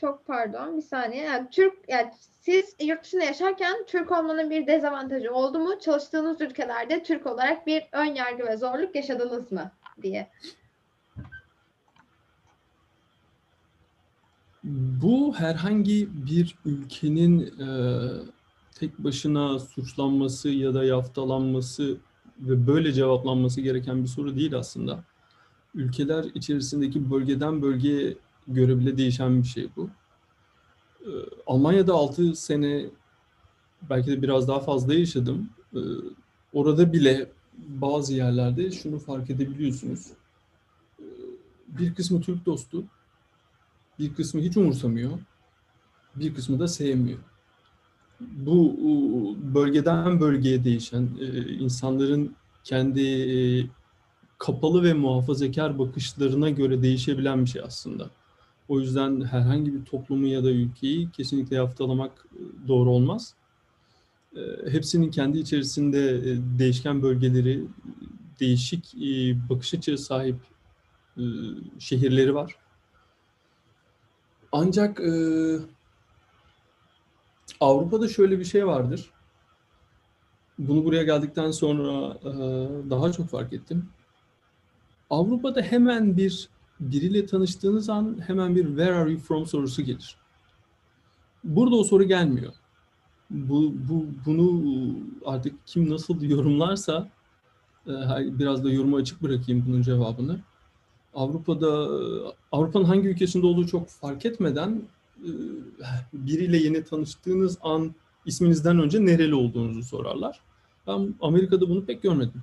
Çok pardon bir saniye. Yani Türk yani siz yurt dışında yaşarken Türk olmanın bir dezavantajı oldu mu? Çalıştığınız ülkelerde Türk olarak bir ön yargı ve zorluk yaşadınız mı diye. Bu herhangi bir ülkenin e, tek başına suçlanması ya da yaftalanması ve böyle cevaplanması gereken bir soru değil aslında. Ülkeler içerisindeki bölgeden bölgeye göre bile değişen bir şey bu. E, Almanya'da 6 sene belki de biraz daha fazla yaşadım. E, orada bile bazı yerlerde şunu fark edebiliyorsunuz. E, bir kısmı Türk dostu, bir kısmı hiç umursamıyor, bir kısmı da sevmiyor. Bu bölgeden bölgeye değişen, insanların kendi kapalı ve muhafazakar bakışlarına göre değişebilen bir şey aslında. O yüzden herhangi bir toplumu ya da ülkeyi kesinlikle yaftalamak doğru olmaz. Hepsinin kendi içerisinde değişken bölgeleri, değişik bakış açısı sahip şehirleri var. Ancak e, Avrupa'da şöyle bir şey vardır. Bunu buraya geldikten sonra e, daha çok fark ettim. Avrupa'da hemen bir biriyle tanıştığınız an hemen bir where are you from sorusu gelir. Burada o soru gelmiyor. Bu, bu bunu artık kim nasıl yorumlarsa e, biraz da yoruma açık bırakayım bunun cevabını. Avrupa'da Avrupa'nın hangi ülkesinde olduğu çok fark etmeden e, biriyle yeni tanıştığınız an isminizden önce nereli olduğunuzu sorarlar. Ben Amerika'da bunu pek görmedim.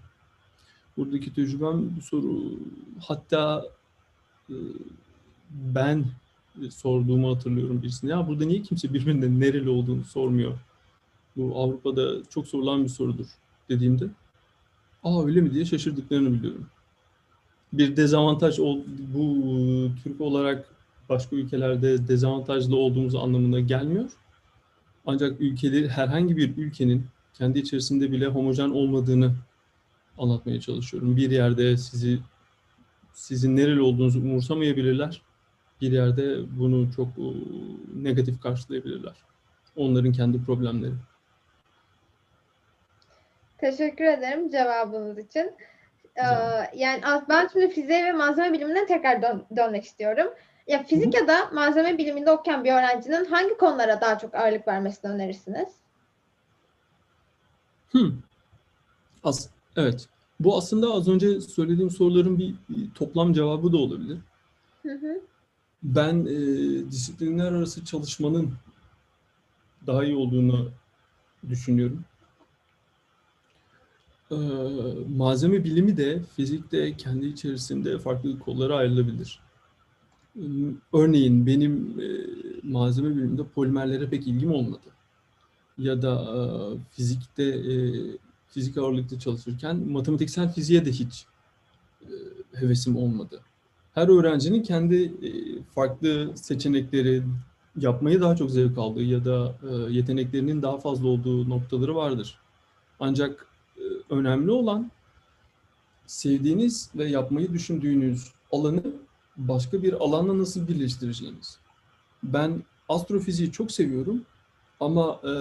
Buradaki tecrübem bu soru hatta e, ben sorduğumu hatırlıyorum birisine. Ya burada niye kimse birbirinden nereli olduğunu sormuyor? Bu Avrupa'da çok sorulan bir sorudur dediğimde. Aa öyle mi diye şaşırdıklarını biliyorum bir dezavantaj bu Türk olarak başka ülkelerde dezavantajlı olduğumuz anlamına gelmiyor. Ancak ülkeleri herhangi bir ülkenin kendi içerisinde bile homojen olmadığını anlatmaya çalışıyorum. Bir yerde sizi sizin nereli olduğunuzu umursamayabilirler. Bir yerde bunu çok negatif karşılayabilirler. Onların kendi problemleri. Teşekkür ederim cevabınız için. Ee, yani ben şimdi fiziğe ve malzeme bilimine tekrar dön- dönmek istiyorum. Ya fizik ya da malzeme biliminde okuyan bir öğrencinin hangi konulara daha çok ağırlık vermesini önerirsiniz? Hmm. As evet. Bu aslında az önce söylediğim soruların bir, toplam cevabı da olabilir. Hı hı. Ben e, disiplinler arası çalışmanın daha iyi olduğunu düşünüyorum. Ee, malzeme bilimi de fizikte kendi içerisinde farklı kollara ayrılabilir. Örneğin benim e, malzeme biliminde polimerlere pek ilgim olmadı. Ya da e, fizikte e, fizik ağırlıklı çalışırken matematiksel fiziğe de hiç e, hevesim olmadı. Her öğrencinin kendi e, farklı seçenekleri, yapmayı daha çok zevk aldığı ya da e, yeteneklerinin daha fazla olduğu noktaları vardır. Ancak önemli olan sevdiğiniz ve yapmayı düşündüğünüz alanı başka bir alanla nasıl birleştireceğiniz. Ben astrofiziği çok seviyorum ama e,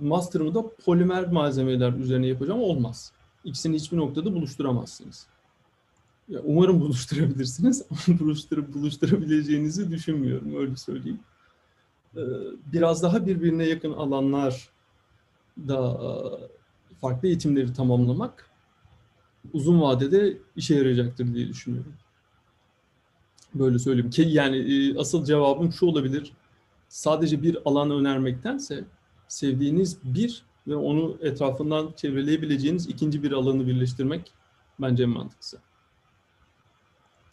master'ımı da polimer malzemeler üzerine yapacağım olmaz. İkisini hiçbir noktada buluşturamazsınız. Ya umarım buluşturabilirsiniz ama buluşturup buluşturabileceğinizi düşünmüyorum öyle söyleyeyim. Ee, biraz daha birbirine yakın alanlar da farklı eğitimleri tamamlamak uzun vadede işe yarayacaktır diye düşünüyorum. Böyle söyleyeyim ki yani e, asıl cevabım şu olabilir. Sadece bir alan önermektense sevdiğiniz bir ve onu etrafından çevreleyebileceğiniz ikinci bir alanı birleştirmek bence en mantıklısı.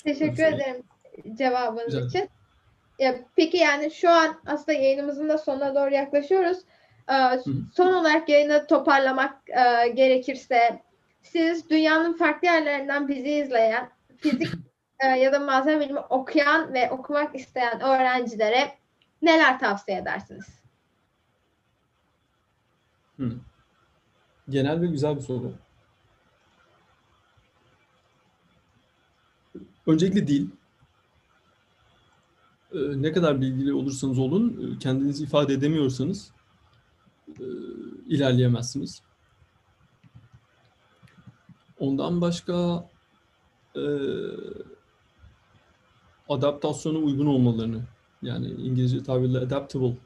Teşekkür ederim cevabınız Güzel. için. Ya, peki yani şu an aslında yayınımızın da sonuna doğru yaklaşıyoruz. Ee, son olarak yayını toparlamak e, gerekirse siz dünyanın farklı yerlerinden bizi izleyen fizik e, ya da malzeme bilimi okuyan ve okumak isteyen öğrencilere neler tavsiye edersiniz? Hı. Genel ve güzel bir soru. Öncelikle dil. Ee, ne kadar bilgili olursanız olun, e, kendinizi ifade edemiyorsanız e, ilerleyemezsiniz. Ondan başka e, adaptasyona uygun olmalarını, yani İngilizce tabirle adaptable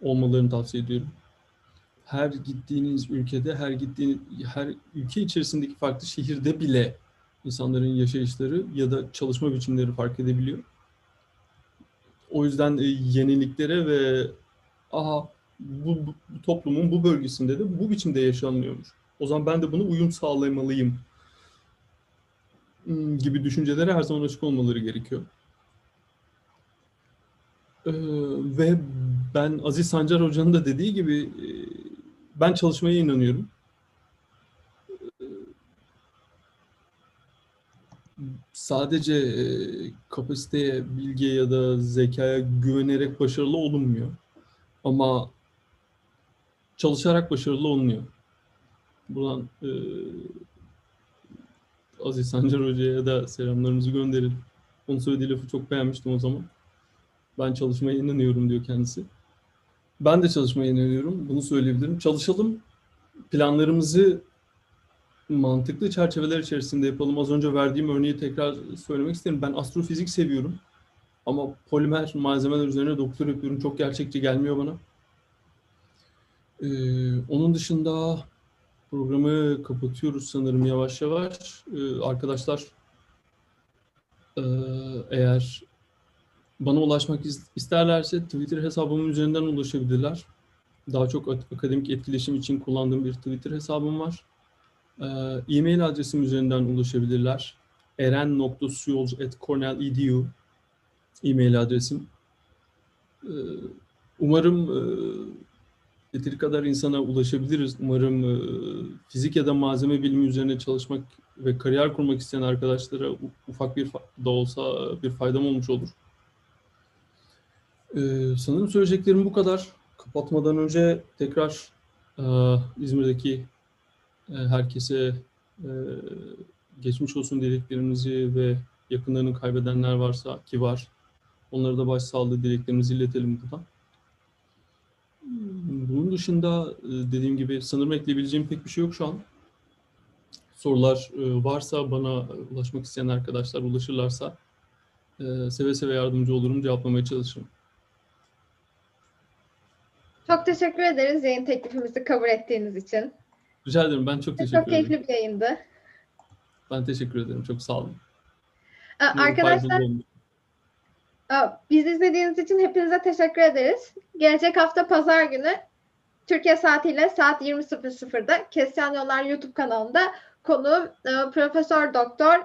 olmalarını tavsiye ediyorum. Her gittiğiniz ülkede, her gittiğiniz, her ülke içerisindeki farklı şehirde bile insanların yaşayışları ya da çalışma biçimleri fark edebiliyor. O yüzden e, yeniliklere ve aha bu, bu toplumun bu bölgesinde de bu biçimde yaşanmıyormuş. O zaman ben de bunu uyum sağlamalıyım hmm, gibi düşüncelere her zaman açık olmaları gerekiyor. Ee, ve ben Aziz Sancar Hoca'nın da dediği gibi e, ben çalışmaya inanıyorum. Sadece e, kapasiteye, bilgiye ya da zekaya güvenerek başarılı olunmuyor. Ama çalışarak başarılı olunuyor. Buradan e, Aziz Sancar Hoca'ya da selamlarımızı gönderelim. Onun söylediği lafı çok beğenmiştim o zaman. Ben çalışmaya inanıyorum diyor kendisi. Ben de çalışmaya inanıyorum. Bunu söyleyebilirim. Çalışalım. Planlarımızı mantıklı çerçeveler içerisinde yapalım. Az önce verdiğim örneği tekrar söylemek isterim. Ben astrofizik seviyorum. Ama polimer malzemeler üzerine doktor yapıyorum. Çok gerçekçi gelmiyor bana. Ee, onun dışında programı kapatıyoruz sanırım yavaş yavaş. Ee, arkadaşlar e, eğer bana ulaşmak isterlerse Twitter hesabımın üzerinden ulaşabilirler. Daha çok akademik etkileşim için kullandığım bir Twitter hesabım var. Ee, e-mail adresim üzerinden ulaşabilirler. eren.suyolcu.cornell.edu e-mail adresim. Ee, umarım e, yeteri kadar insana ulaşabiliriz. Umarım e, fizik ya da malzeme bilimi üzerine çalışmak ve kariyer kurmak isteyen arkadaşlara ufak bir da olsa bir faydam olmuş olur. Ee, sanırım söyleyeceklerim bu kadar. Kapatmadan önce tekrar e, İzmir'deki e, herkese e, geçmiş olsun dileklerimizi ve yakınlarını kaybedenler varsa ki var. Onlara da başsağlığı dileklerimizi iletelim buradan. Bunun dışında e, dediğim gibi sanırım ekleyebileceğim pek bir şey yok şu an. Sorular e, varsa bana ulaşmak isteyen arkadaşlar ulaşırlarsa e, seve seve yardımcı olurum, cevaplamaya çalışırım. Çok teşekkür ederiz yayın teklifimizi kabul ettiğiniz için. Rica ederim. Ben çok teşekkür çok ederim. Çok keyifli bir yayındı. Ben teşekkür ederim. Çok sağ olun. Arkadaşlar bizi izlediğiniz için hepinize teşekkür ederiz. Gelecek hafta pazar günü Türkiye saatiyle saat 20.00'da Kesyan Yollar YouTube kanalında konuğum Profesör Doktor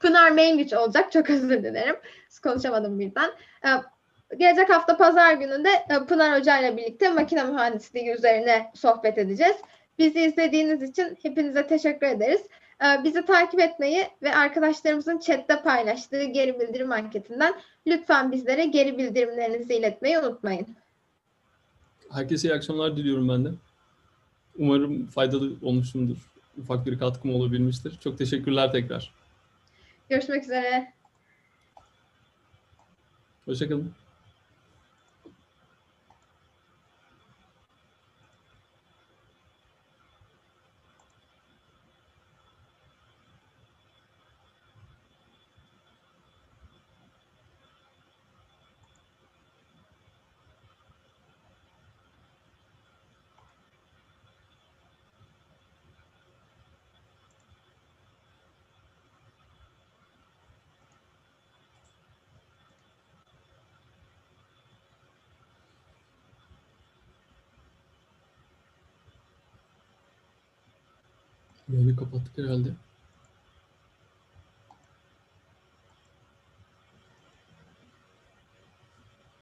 Pınar Mengüç olacak. Çok özür dilerim. Konuşamadım birden. Gelecek hafta pazar gününde Pınar Hoca ile birlikte makine mühendisliği üzerine sohbet edeceğiz. Bizi izlediğiniz için hepinize teşekkür ederiz. Bizi takip etmeyi ve arkadaşlarımızın chatte paylaştığı geri bildirim anketinden lütfen bizlere geri bildirimlerinizi iletmeyi unutmayın. Herkese iyi akşamlar diliyorum ben de. Umarım faydalı olmuşumdur. Ufak bir katkım olabilmiştir. Çok teşekkürler tekrar. Görüşmek üzere. Hoşçakalın. Yayını kapattık herhalde.